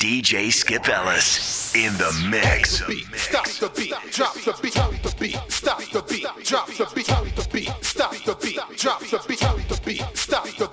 DJ Skip Ellis in the mix. Stop the beat, drop the beat, drop the beat, stop the beat, drop the beat, drop the beat, stop the beat, drop the beat, stop the beat.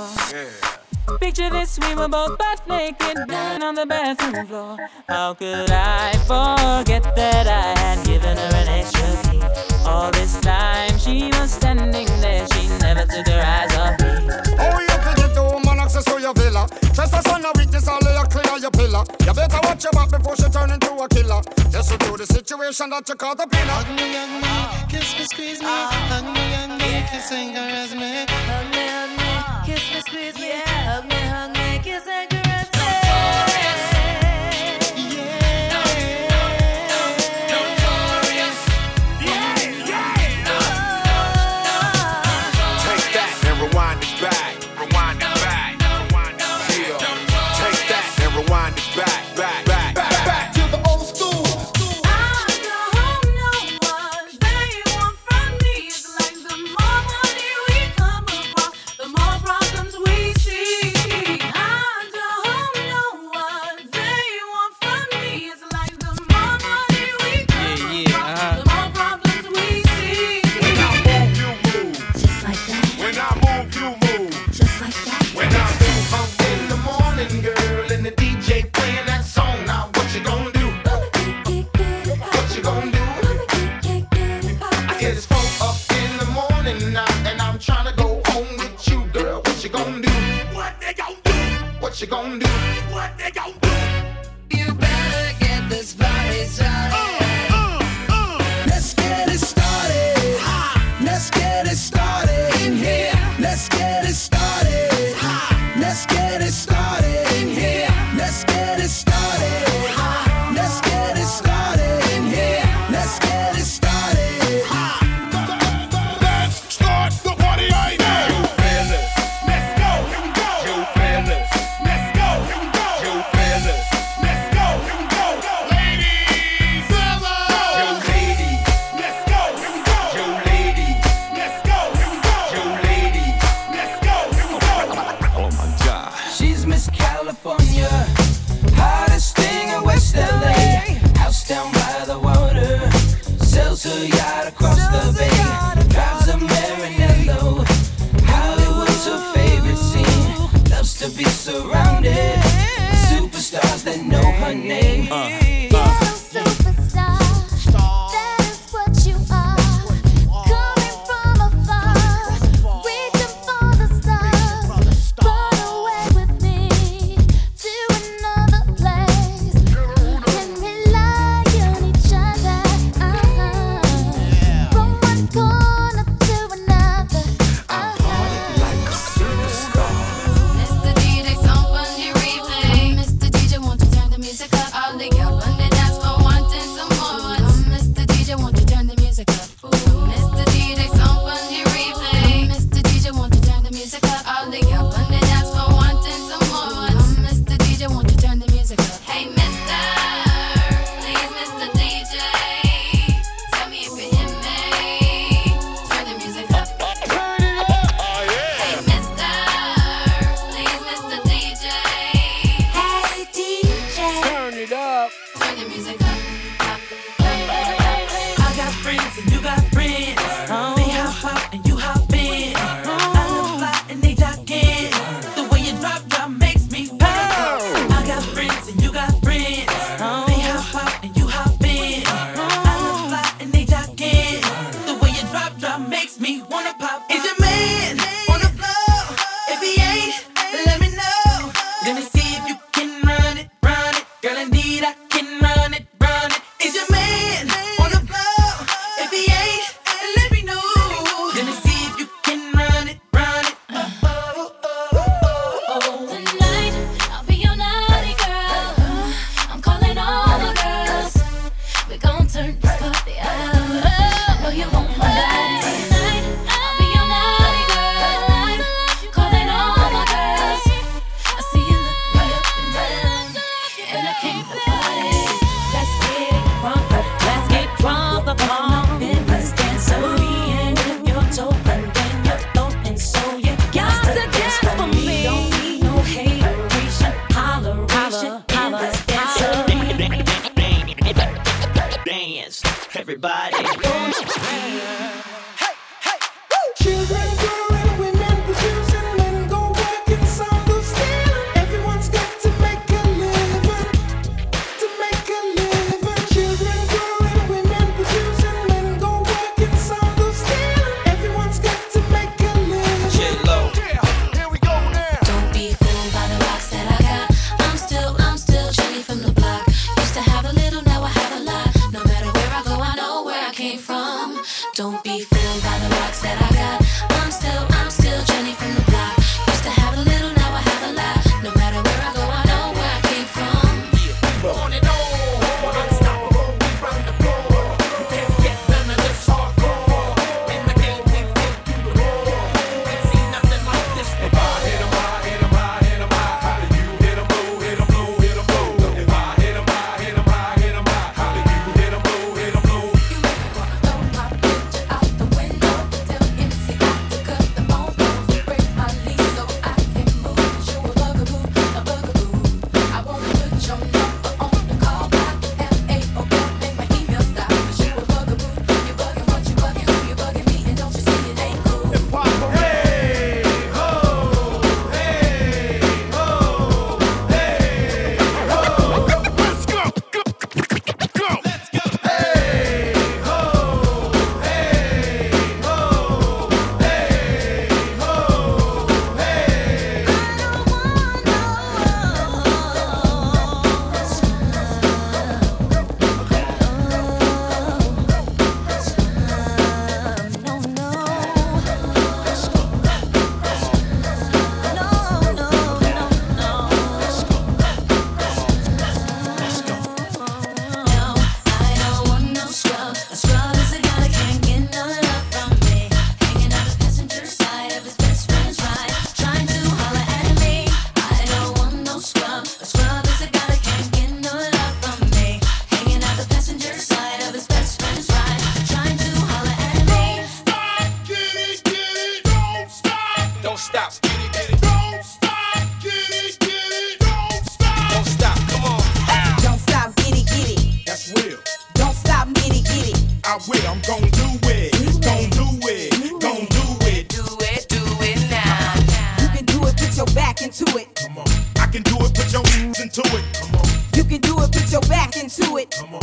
Yeah. Picture this, we were both butt naked, down on the bathroom floor. How could I forget that I had given her an extra key? All this time she was standing there, she never took her eyes off me access to your villa. Trust us on a weakness, I'll lay clear your pillar. You better watch your back before she turn into a killer. Just review the situation that you call the pinner. Hug me, hug me, kiss me, squeeze me. Ah. Hug me, hug me, kiss and caress me. Hug me, hug me, kiss me, squeeze me. Hug me, hug me. everybody. Come on.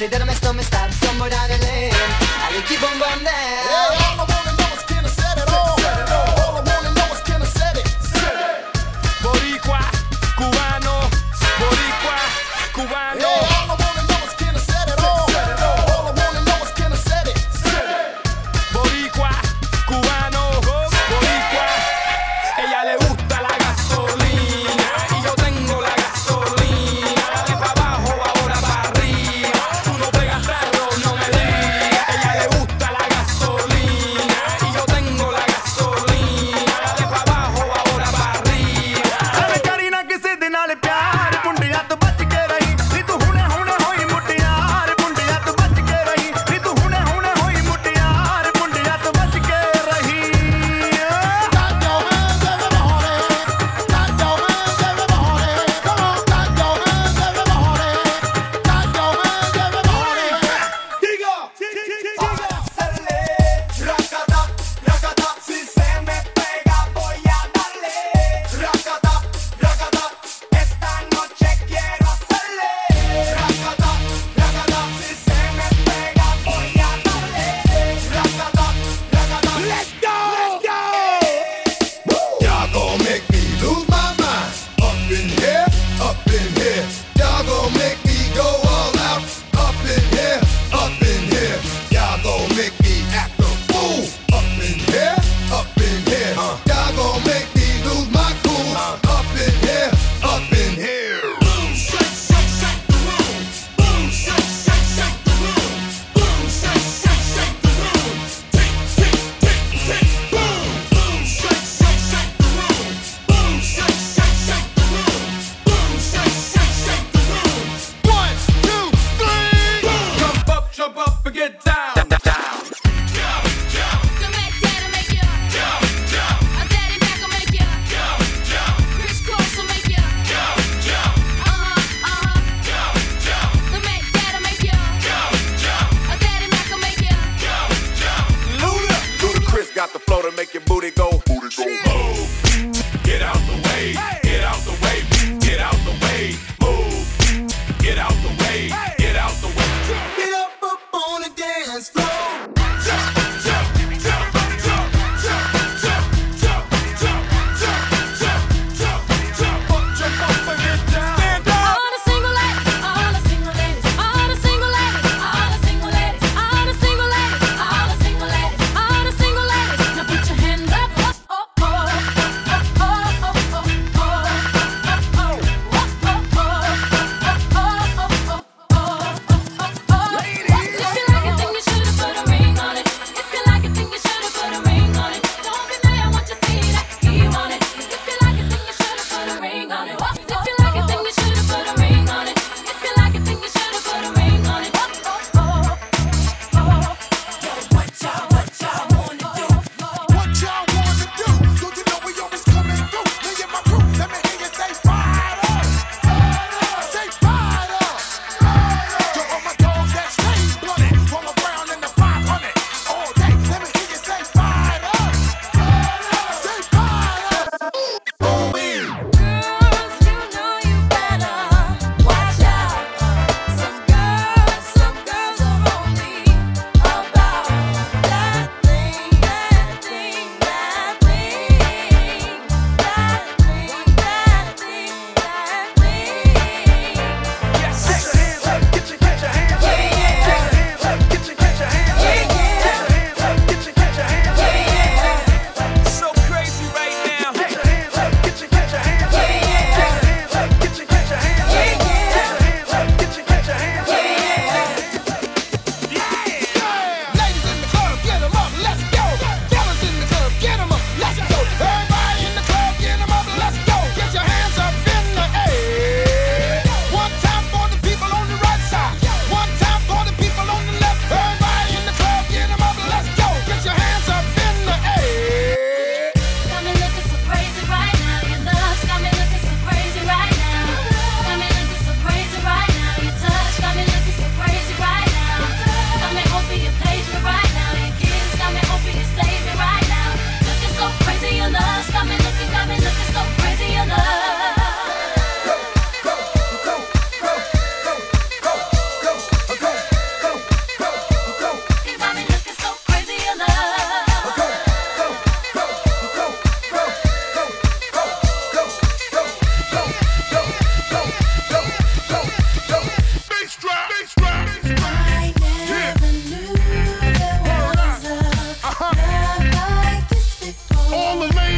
Say that my stomach stopped somewhere down the lane. I keep on going. All the ladies.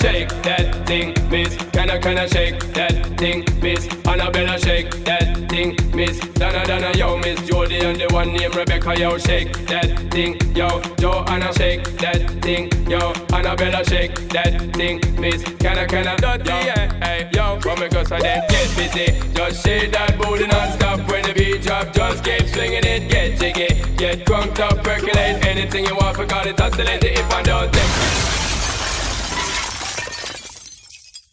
shake that thing, miss. Can I, can I shake that thing, miss? Annabella, shake that thing, miss. Donna, Donna, yo, miss. Jody and the one named Rebecca, yo, shake that thing, yo. Joanna, shake that thing, yo. Annabella, shake that thing, miss. Can I, can I, dirty, yeah, hey, yo. Come because girl's I then get busy. Just shake that booty non-stop when the beat drop. Just keep swinging it, get jiggy. Get crunked up, percolate anything you want, forgot it, oscillate it if I don't think.